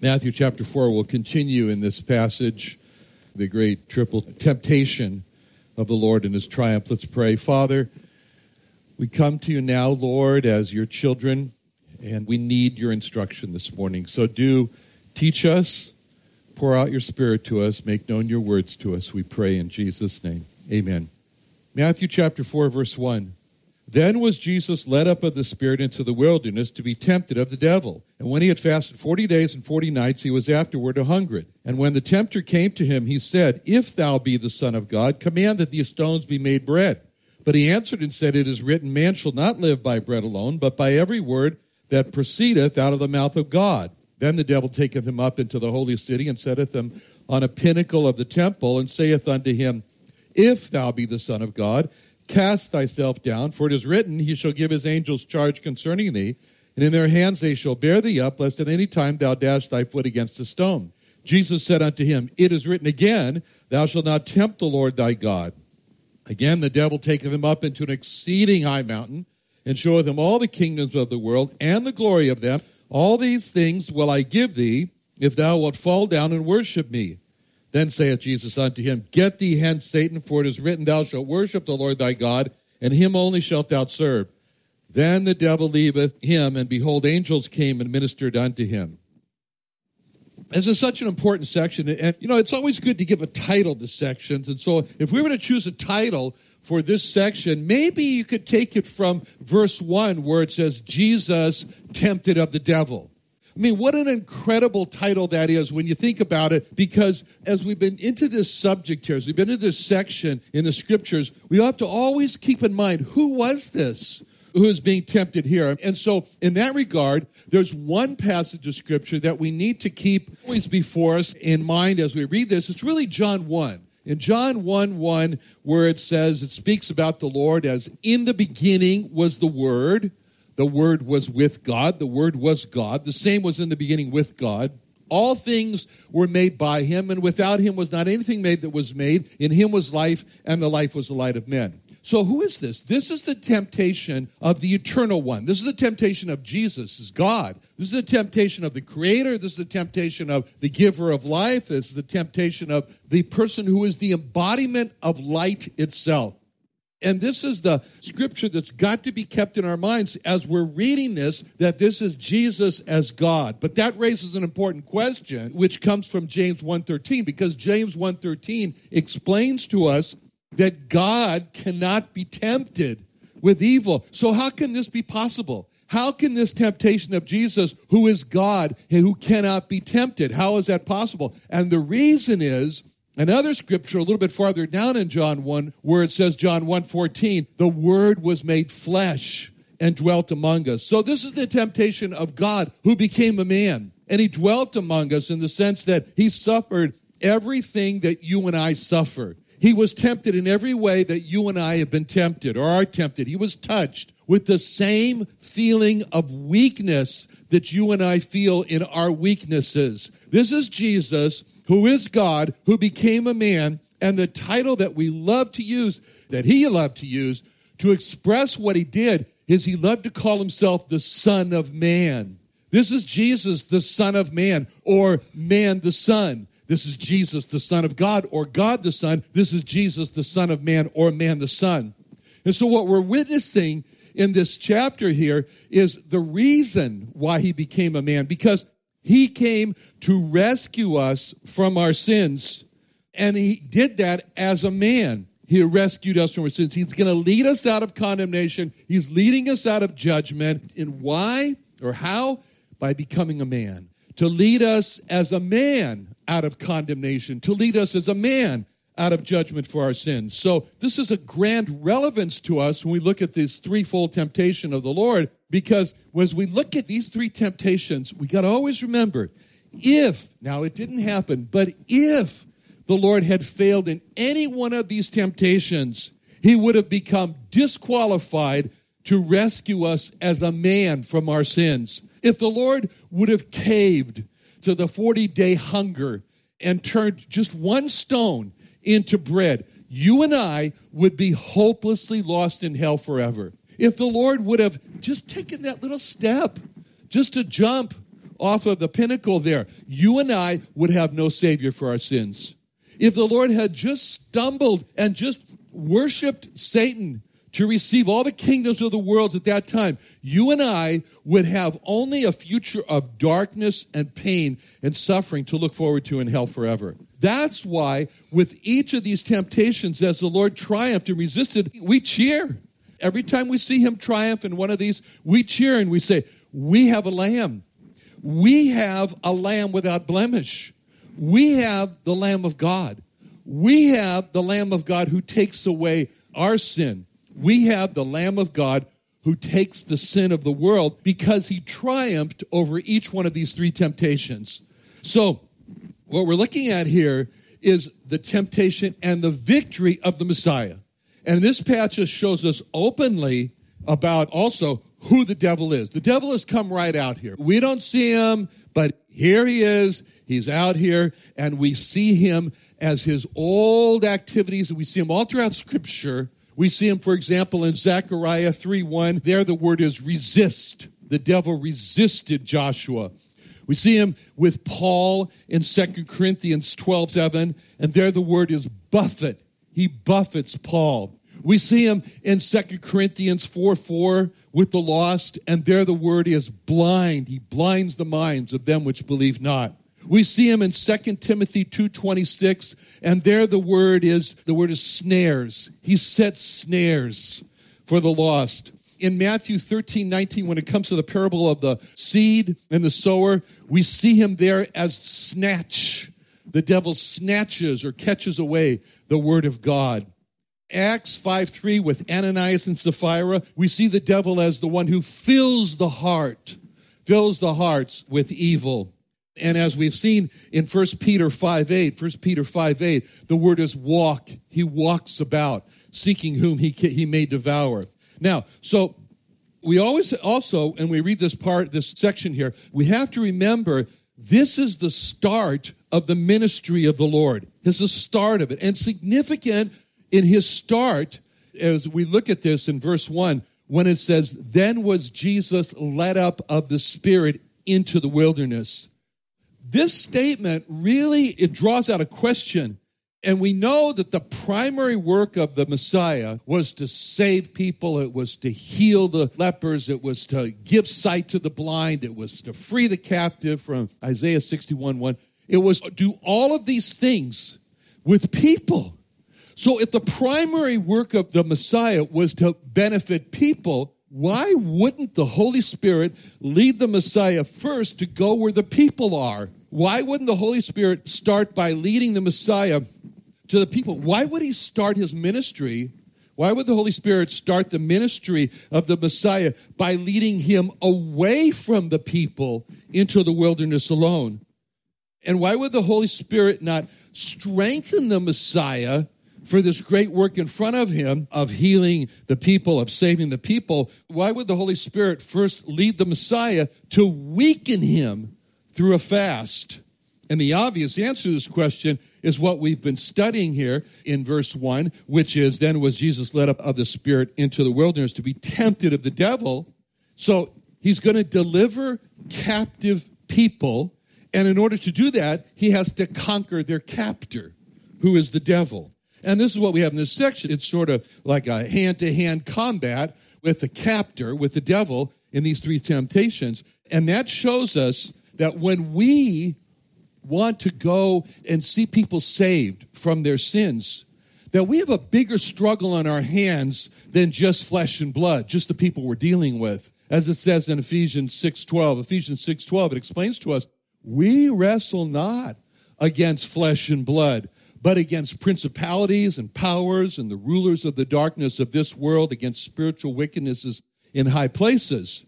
Matthew chapter 4 will continue in this passage, the great triple temptation of the Lord and his triumph. Let's pray. Father, we come to you now, Lord, as your children, and we need your instruction this morning. So do teach us, pour out your spirit to us, make known your words to us, we pray in Jesus' name. Amen. Matthew chapter 4, verse 1. Then was Jesus led up of the Spirit into the wilderness to be tempted of the devil. And when he had fasted forty days and forty nights, he was afterward a hungered. And when the tempter came to him, he said, If thou be the Son of God, command that these stones be made bread. But he answered and said, It is written, Man shall not live by bread alone, but by every word that proceedeth out of the mouth of God. Then the devil taketh him up into the holy city, and setteth him on a pinnacle of the temple, and saith unto him, If thou be the Son of God, Cast thyself down, for it is written, He shall give His angels charge concerning thee, and in their hands they shall bear thee up, lest at any time thou dash thy foot against a stone. Jesus said unto him, It is written again, Thou shalt not tempt the Lord thy God. Again, the devil taketh him up into an exceeding high mountain, and showeth him all the kingdoms of the world and the glory of them. All these things will I give thee, if thou wilt fall down and worship me. Then saith Jesus unto him, Get thee hence, Satan, for it is written, Thou shalt worship the Lord thy God, and him only shalt thou serve. Then the devil leaveth him, and behold, angels came and ministered unto him. This is such an important section, and you know, it's always good to give a title to sections. And so, if we were to choose a title for this section, maybe you could take it from verse 1, where it says, Jesus tempted of the devil. I mean, what an incredible title that is when you think about it, because as we've been into this subject here, as we've been into this section in the scriptures, we have to always keep in mind who was this? who is being tempted here. And so, in that regard, there's one passage of scripture that we need to keep always before us in mind as we read this. It's really John 1. In John 1 1, where it says, it speaks about the Lord as in the beginning was the Word, the Word was with God. The Word was God. The same was in the beginning with God. All things were made by him, and without him was not anything made that was made. In him was life, and the life was the light of men. So, who is this? This is the temptation of the eternal one. This is the temptation of Jesus, is God. This is the temptation of the Creator. This is the temptation of the giver of life. This is the temptation of the person who is the embodiment of light itself. And this is the scripture that's got to be kept in our minds as we're reading this that this is Jesus as God. But that raises an important question which comes from James 1:13 because James 1:13 explains to us that God cannot be tempted with evil. So how can this be possible? How can this temptation of Jesus, who is God and who cannot be tempted, how is that possible? And the reason is Another scripture a little bit farther down in John 1 where it says John 1:14, the word was made flesh and dwelt among us. So this is the temptation of God who became a man and he dwelt among us in the sense that he suffered everything that you and I suffer. He was tempted in every way that you and I have been tempted or are tempted. He was touched with the same feeling of weakness that you and I feel in our weaknesses. This is Jesus who is God, who became a man, and the title that we love to use, that he loved to use, to express what he did, is he loved to call himself the Son of Man. This is Jesus, the Son of Man, or man the Son. This is Jesus, the Son of God, or God the Son. This is Jesus, the Son of Man, or man the Son. And so, what we're witnessing in this chapter here is the reason why he became a man, because He came to rescue us from our sins. And he did that as a man. He rescued us from our sins. He's going to lead us out of condemnation. He's leading us out of judgment. And why or how? By becoming a man. To lead us as a man out of condemnation. To lead us as a man out of judgment for our sins. So this is a grand relevance to us when we look at this threefold temptation of the Lord, because as we look at these three temptations, we got to always remember if, now it didn't happen, but if the Lord had failed in any one of these temptations, he would have become disqualified to rescue us as a man from our sins. If the Lord would have caved to the 40 day hunger and turned just one stone into bread, you and I would be hopelessly lost in hell forever. If the Lord would have just taken that little step, just to jump off of the pinnacle there, you and I would have no Savior for our sins. If the Lord had just stumbled and just worshiped Satan to receive all the kingdoms of the world at that time, you and I would have only a future of darkness and pain and suffering to look forward to in hell forever. That's why, with each of these temptations, as the Lord triumphed and resisted, we cheer. Every time we see him triumph in one of these, we cheer and we say, We have a lamb. We have a lamb without blemish. We have the Lamb of God. We have the Lamb of God who takes away our sin. We have the Lamb of God who takes the sin of the world because he triumphed over each one of these three temptations. So, what we're looking at here is the temptation and the victory of the Messiah. And this passage shows us openly about also who the devil is. The devil has come right out here. We don't see him, but here he is. He's out here, and we see him as his old activities, we see him all throughout Scripture. We see him, for example, in Zechariah 3 1. There, the word is resist. The devil resisted Joshua. We see him with Paul in 2 Corinthians 12 7, and there the word is buffet. He buffets Paul. We see him in 2 Corinthians 4 4 with the lost, and there the word is blind. He blinds the minds of them which believe not. We see him in 2 Timothy 2.26, and there the word is, the word is snares. He sets snares for the lost in Matthew 13, 19, when it comes to the parable of the seed and the sower, we see him there as snatch. The devil snatches or catches away the word of God. Acts 5 3 with Ananias and Sapphira, we see the devil as the one who fills the heart, fills the hearts with evil. And as we've seen in 1 Peter 5 8, 1 Peter 5 8, the word is walk. He walks about, seeking whom he, he may devour. Now, so we always also, and we read this part, this section here, we have to remember this is the start of the ministry of the Lord. Is the start of it. And significant in his start, as we look at this in verse 1, when it says, Then was Jesus led up of the Spirit into the wilderness. This statement really it draws out a question and we know that the primary work of the Messiah was to save people. It was to heal the lepers. It was to give sight to the blind. It was to free the captive from Isaiah 61 1. It was do all of these things with people. So if the primary work of the Messiah was to benefit people, why wouldn't the Holy Spirit lead the Messiah first to go where the people are? Why wouldn't the Holy Spirit start by leading the Messiah to the people. Why would he start his ministry? Why would the Holy Spirit start the ministry of the Messiah by leading him away from the people into the wilderness alone? And why would the Holy Spirit not strengthen the Messiah for this great work in front of him of healing the people, of saving the people? Why would the Holy Spirit first lead the Messiah to weaken him through a fast? And the obvious answer to this question is what we've been studying here in verse 1, which is then was Jesus led up of the Spirit into the wilderness to be tempted of the devil. So he's going to deliver captive people. And in order to do that, he has to conquer their captor, who is the devil. And this is what we have in this section. It's sort of like a hand to hand combat with the captor, with the devil in these three temptations. And that shows us that when we want to go and see people saved from their sins, that we have a bigger struggle on our hands than just flesh and blood, just the people we're dealing with. As it says in Ephesians 6:12, Ephesians 6:12 it explains to us, we wrestle not against flesh and blood, but against principalities and powers and the rulers of the darkness of this world, against spiritual wickednesses in high places.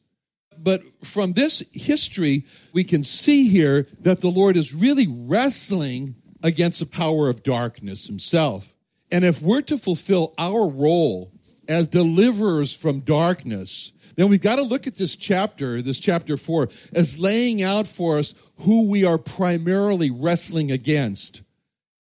But from this history, we can see here that the Lord is really wrestling against the power of darkness himself. And if we're to fulfill our role as deliverers from darkness, then we've got to look at this chapter, this chapter four, as laying out for us who we are primarily wrestling against.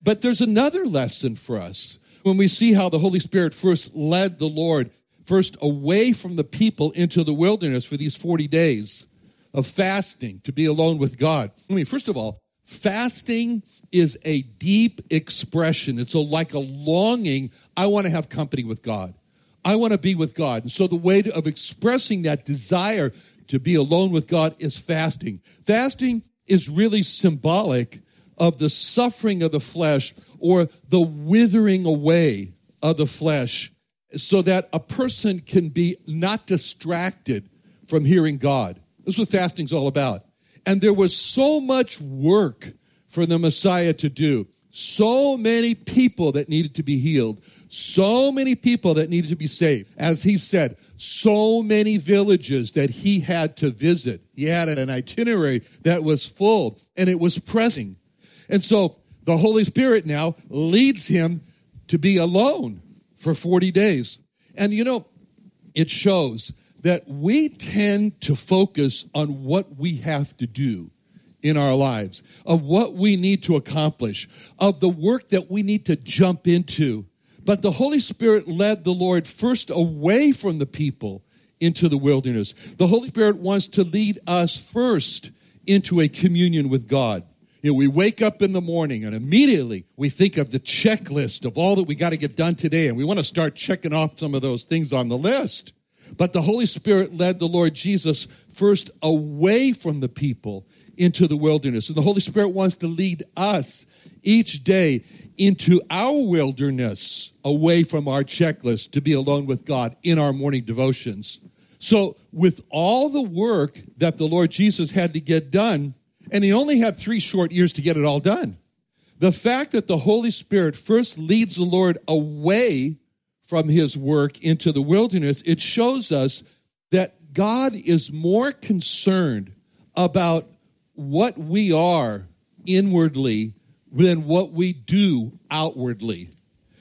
But there's another lesson for us when we see how the Holy Spirit first led the Lord first away from the people into the wilderness for these 40 days of fasting to be alone with God. I mean, first of all, fasting is a deep expression. It's a, like a longing. I want to have company with God. I want to be with God. And so the way to, of expressing that desire to be alone with God is fasting. Fasting is really symbolic of the suffering of the flesh or the withering away of the flesh so that a person can be not distracted from hearing God. This is what fasting's all about. And there was so much work for the Messiah to do. So many people that needed to be healed. So many people that needed to be saved. As he said, so many villages that he had to visit. He had an itinerary that was full and it was pressing. And so the Holy Spirit now leads him to be alone for 40 days. And you know, it shows that we tend to focus on what we have to do in our lives, of what we need to accomplish, of the work that we need to jump into. But the Holy Spirit led the Lord first away from the people into the wilderness. The Holy Spirit wants to lead us first into a communion with God. You know, we wake up in the morning and immediately we think of the checklist of all that we got to get done today, and we want to start checking off some of those things on the list. But the Holy Spirit led the Lord Jesus first away from the people into the wilderness. And the Holy Spirit wants to lead us each day into our wilderness away from our checklist to be alone with God in our morning devotions. So, with all the work that the Lord Jesus had to get done, and he only had three short years to get it all done. The fact that the Holy Spirit first leads the Lord away from his work into the wilderness, it shows us that God is more concerned about what we are inwardly than what we do outwardly.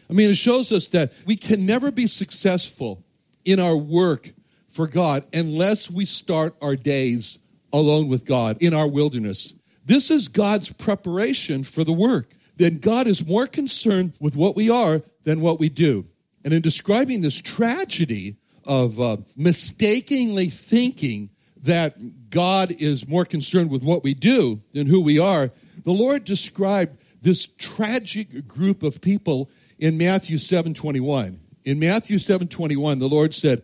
I mean, it shows us that we can never be successful in our work for God unless we start our days alone with God in our wilderness. This is God's preparation for the work. Then God is more concerned with what we are than what we do. And in describing this tragedy of uh, mistakenly thinking that God is more concerned with what we do than who we are, the Lord described this tragic group of people in Matthew 7:21. In Matthew 7:21, the Lord said,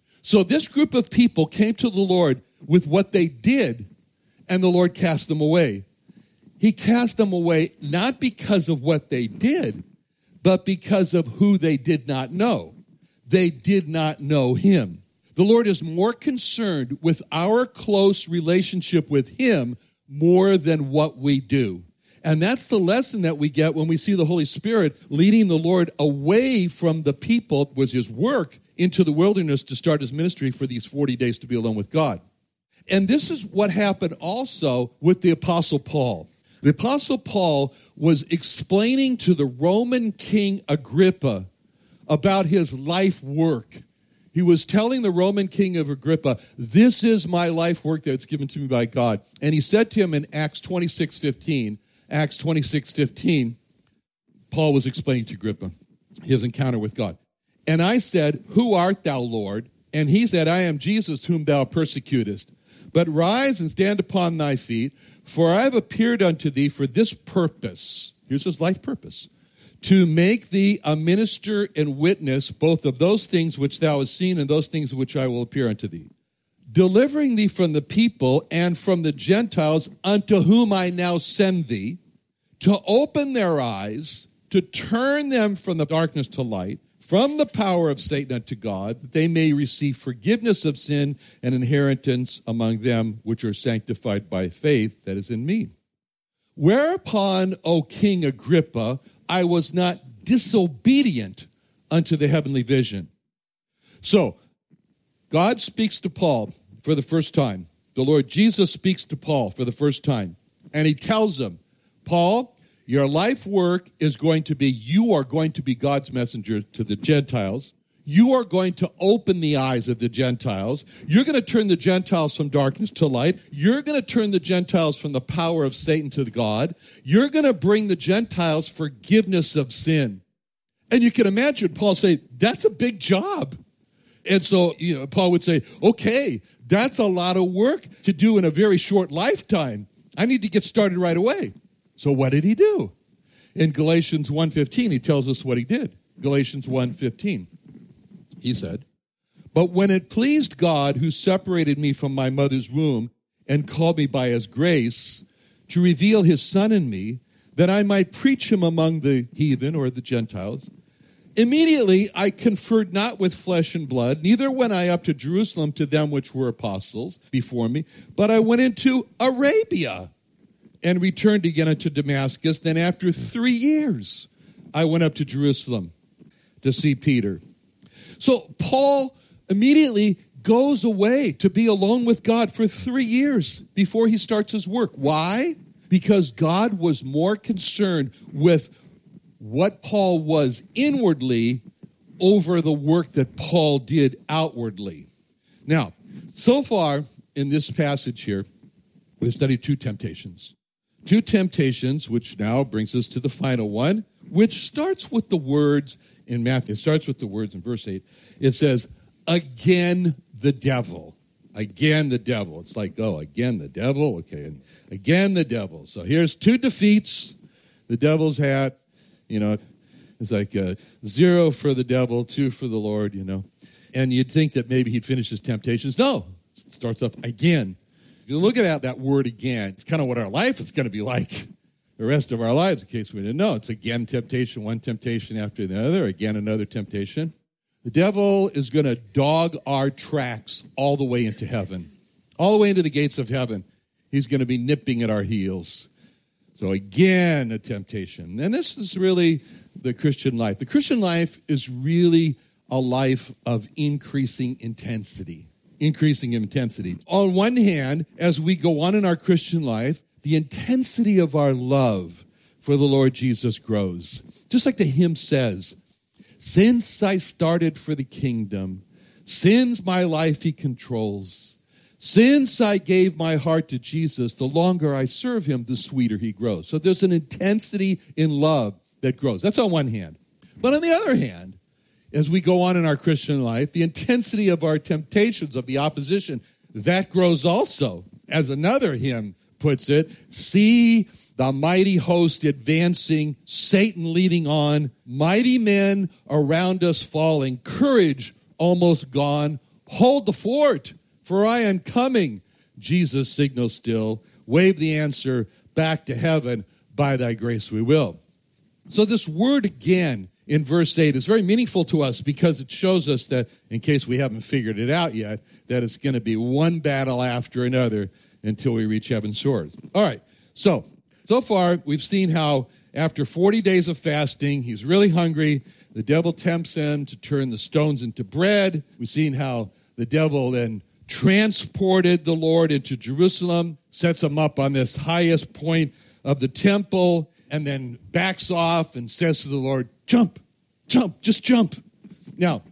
So this group of people came to the Lord with what they did, and the Lord cast them away. He cast them away not because of what they did, but because of who they did not know. They did not know Him. The Lord is more concerned with our close relationship with Him more than what we do. And that's the lesson that we get when we see the Holy Spirit leading the Lord away from the people was his work into the wilderness to start his ministry for these 40 days to be alone with God. And this is what happened also with the Apostle Paul. The Apostle Paul was explaining to the Roman King Agrippa about his life work. He was telling the Roman king of Agrippa, This is my life work that's given to me by God. And he said to him in Acts 26 15, Acts 26 15, Paul was explaining to Agrippa his encounter with God. And I said, Who art thou, Lord? And he said, I am Jesus whom thou persecutest. But rise and stand upon thy feet, for I have appeared unto thee for this purpose. Here's his life purpose to make thee a minister and witness both of those things which thou hast seen and those things which I will appear unto thee, delivering thee from the people and from the Gentiles unto whom I now send thee, to open their eyes, to turn them from the darkness to light, from the power of Satan unto God, that they may receive forgiveness of sin and inheritance among them which are sanctified by faith that is in me. Whereupon, O King Agrippa, I was not disobedient unto the heavenly vision. So, God speaks to Paul for the first time. The Lord Jesus speaks to Paul for the first time. And he tells him, Paul, your life work is going to be, you are going to be God's messenger to the Gentiles. You are going to open the eyes of the Gentiles. You're going to turn the Gentiles from darkness to light. You're going to turn the Gentiles from the power of Satan to God. You're going to bring the Gentiles forgiveness of sin. And you can imagine Paul say, that's a big job. And so, you know, Paul would say, okay, that's a lot of work to do in a very short lifetime. I need to get started right away. So what did he do? In Galatians 1:15, he tells us what he did. Galatians 1:15. He said, But when it pleased God, who separated me from my mother's womb and called me by his grace, to reveal his Son in me, that I might preach him among the heathen or the Gentiles, immediately I conferred not with flesh and blood, neither went I up to Jerusalem to them which were apostles before me, but I went into Arabia and returned again unto Damascus. Then after three years, I went up to Jerusalem to see Peter. So Paul immediately goes away to be alone with God for three years before he starts his work. Why? Because God was more concerned with what Paul was inwardly over the work that Paul did outwardly. Now, so far in this passage here, we've studied two temptations. Two temptations, which now brings us to the final one, which starts with the words in Matthew. It starts with the words in verse 8. It says, Again the devil. Again the devil. It's like, oh, again the devil. Okay, and again the devil. So here's two defeats the devil's hat. You know, it's like uh, zero for the devil, two for the Lord, you know. And you'd think that maybe he'd finish his temptations. No, it starts off again. If you look at that word again, it's kind of what our life is going to be like the rest of our lives, in case we didn't know. It's again temptation, one temptation after the other, again another temptation. The devil is going to dog our tracks all the way into heaven, all the way into the gates of heaven. He's going to be nipping at our heels. So, again, a temptation. And this is really the Christian life. The Christian life is really a life of increasing intensity. Increasing intensity. On one hand, as we go on in our Christian life, the intensity of our love for the Lord Jesus grows. Just like the hymn says, since I started for the kingdom, since my life he controls, since I gave my heart to Jesus, the longer I serve him, the sweeter he grows. So there's an intensity in love that grows. That's on one hand. But on the other hand, as we go on in our Christian life, the intensity of our temptations, of the opposition, that grows also. As another hymn puts it, see the mighty host advancing, Satan leading on, mighty men around us falling, courage almost gone. Hold the fort, for I am coming. Jesus signals still, wave the answer back to heaven, by thy grace we will. So, this word again in verse 8 is very meaningful to us because it shows us that, in case we haven't figured it out yet, that it's going to be one battle after another until we reach heaven's shores. All right, so so far, we've seen how after 40 days of fasting, he's really hungry. The devil tempts him to turn the stones into bread. We've seen how the devil then transported the Lord into Jerusalem, sets him up on this highest point of the temple, and then backs off and says to the Lord, Jump, jump, just jump. Now,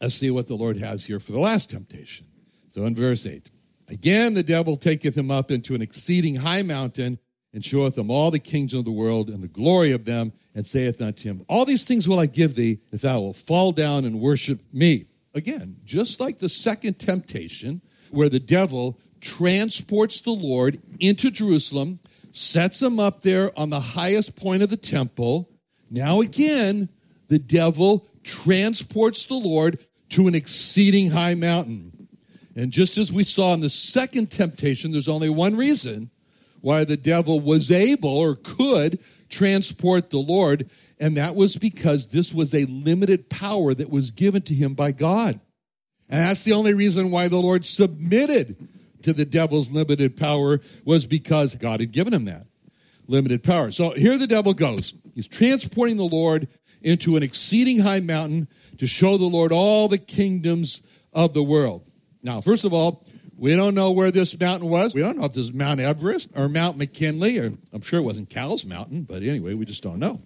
let's see what the Lord has here for the last temptation. So in verse 8, again the devil taketh him up into an exceeding high mountain and showeth him all the kings of the world and the glory of them, and saith unto him, All these things will I give thee, if thou wilt fall down and worship me. Again, just like the second temptation, where the devil transports the Lord into Jerusalem, sets him up there on the highest point of the temple. Now, again, the devil transports the Lord to an exceeding high mountain. And just as we saw in the second temptation, there's only one reason why the devil was able or could transport the Lord, and that was because this was a limited power that was given to him by God. And that's the only reason why the Lord submitted to the devil's limited power was because God had given him that limited power. So here the devil goes. He's transporting the Lord into an exceeding high mountain to show the Lord all the kingdoms of the world. Now, first of all, we don't know where this mountain was. We don't know if this is Mount Everest or Mount McKinley, or I'm sure it wasn't Cowles Mountain, but anyway, we just don't know.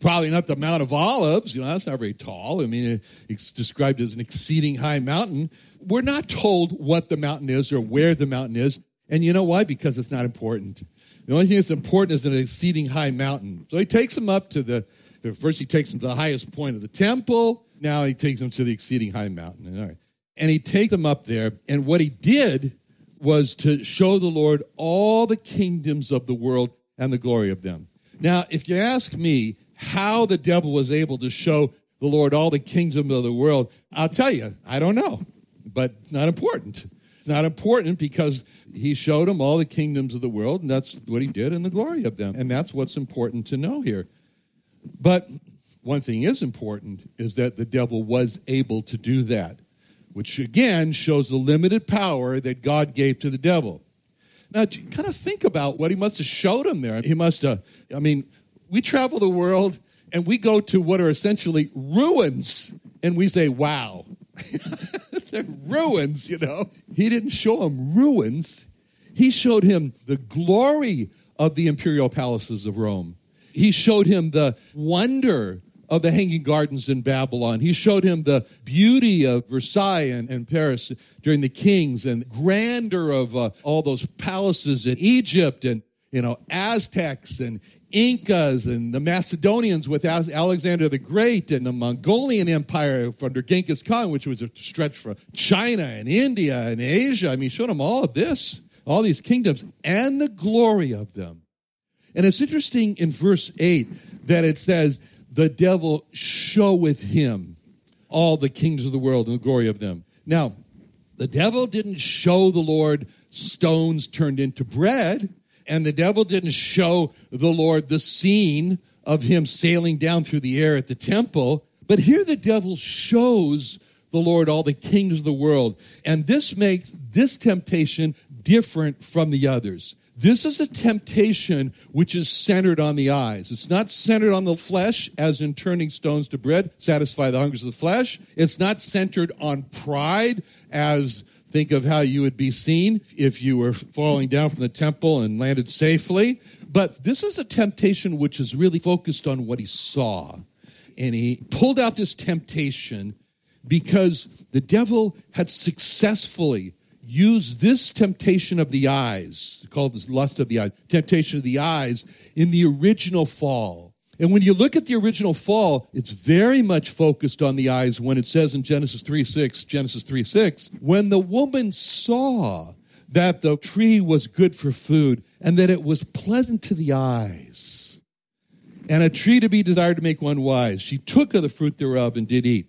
Probably not the Mount of Olives. You know, that's not very tall. I mean, it's described as an exceeding high mountain. We're not told what the mountain is or where the mountain is. And you know why? Because it's not important. The only thing that's important is an exceeding high mountain. So he takes them up to the, first he takes them to the highest point of the temple. Now he takes them to the exceeding high mountain. All right and he'd take them up there. And what he did was to show the Lord all the kingdoms of the world and the glory of them. Now, if you ask me how the devil was able to show the Lord all the kingdoms of the world, I'll tell you, I don't know, but not important. It's not important because he showed him all the kingdoms of the world, and that's what he did in the glory of them. And that's what's important to know here. But one thing is important is that the devil was able to do that which again shows the limited power that God gave to the devil. Now, kind of think about what he must have showed him there. He must have, I mean, we travel the world and we go to what are essentially ruins and we say, wow, they're ruins, you know. He didn't show him ruins, he showed him the glory of the imperial palaces of Rome. He showed him the wonder of the Hanging Gardens in Babylon. He showed him the beauty of Versailles and, and Paris during the kings and grandeur of uh, all those palaces in Egypt and, you know, Aztecs and Incas and the Macedonians with Alexander the Great and the Mongolian Empire under Genghis Khan, which was a stretch from China and India and Asia. I mean, showed him all of this, all these kingdoms and the glory of them. And it's interesting in verse 8 that it says, the devil showeth him all the kings of the world and the glory of them. Now, the devil didn't show the Lord stones turned into bread, and the devil didn't show the Lord the scene of him sailing down through the air at the temple. But here the devil shows the Lord all the kings of the world. And this makes this temptation different from the others. This is a temptation which is centered on the eyes. It's not centered on the flesh, as in turning stones to bread, satisfy the hungers of the flesh. It's not centered on pride, as think of how you would be seen if you were falling down from the temple and landed safely. But this is a temptation which is really focused on what he saw. And he pulled out this temptation because the devil had successfully used this temptation of the eyes, called this lust of the eyes, temptation of the eyes, in the original fall. And when you look at the original fall, it's very much focused on the eyes when it says in Genesis 3 6, Genesis 3 6, when the woman saw that the tree was good for food and that it was pleasant to the eyes and a tree to be desired to make one wise, she took of the fruit thereof and did eat.